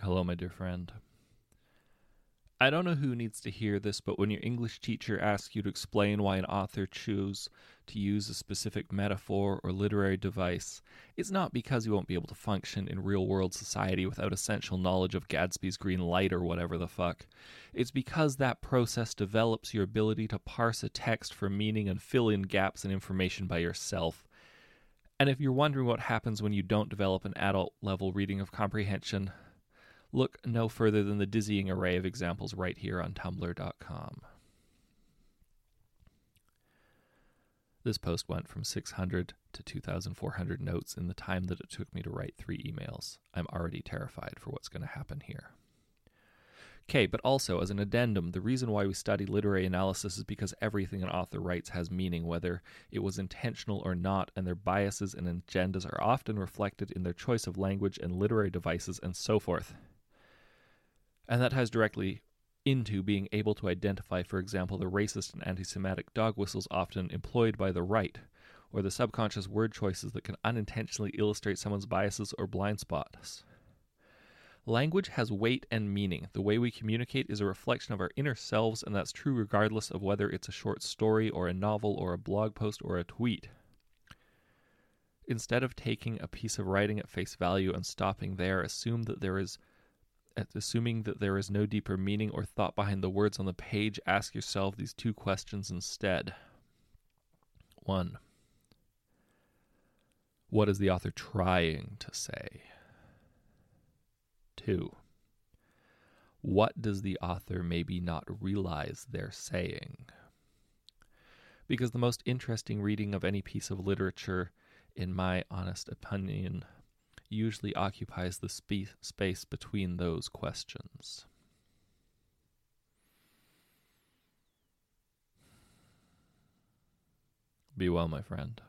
Hello, my dear friend. I don't know who needs to hear this, but when your English teacher asks you to explain why an author chose to use a specific metaphor or literary device, it's not because you won't be able to function in real world society without essential knowledge of Gatsby's green light or whatever the fuck. It's because that process develops your ability to parse a text for meaning and fill in gaps in information by yourself. And if you're wondering what happens when you don't develop an adult level reading of comprehension, Look no further than the dizzying array of examples right here on Tumblr.com. This post went from 600 to 2,400 notes in the time that it took me to write three emails. I'm already terrified for what's going to happen here. Okay, but also as an addendum, the reason why we study literary analysis is because everything an author writes has meaning, whether it was intentional or not, and their biases and agendas are often reflected in their choice of language and literary devices and so forth. And that ties directly into being able to identify, for example, the racist and anti Semitic dog whistles often employed by the right, or the subconscious word choices that can unintentionally illustrate someone's biases or blind spots. Language has weight and meaning. The way we communicate is a reflection of our inner selves, and that's true regardless of whether it's a short story or a novel or a blog post or a tweet. Instead of taking a piece of writing at face value and stopping there, assume that there is assuming that there is no deeper meaning or thought behind the words on the page, ask yourself these two questions instead. 1. What is the author trying to say? 2. What does the author maybe not realize they're saying? Because the most interesting reading of any piece of literature, in my honest opinion, usually occupies the spe- space between those questions. Be well, my friend.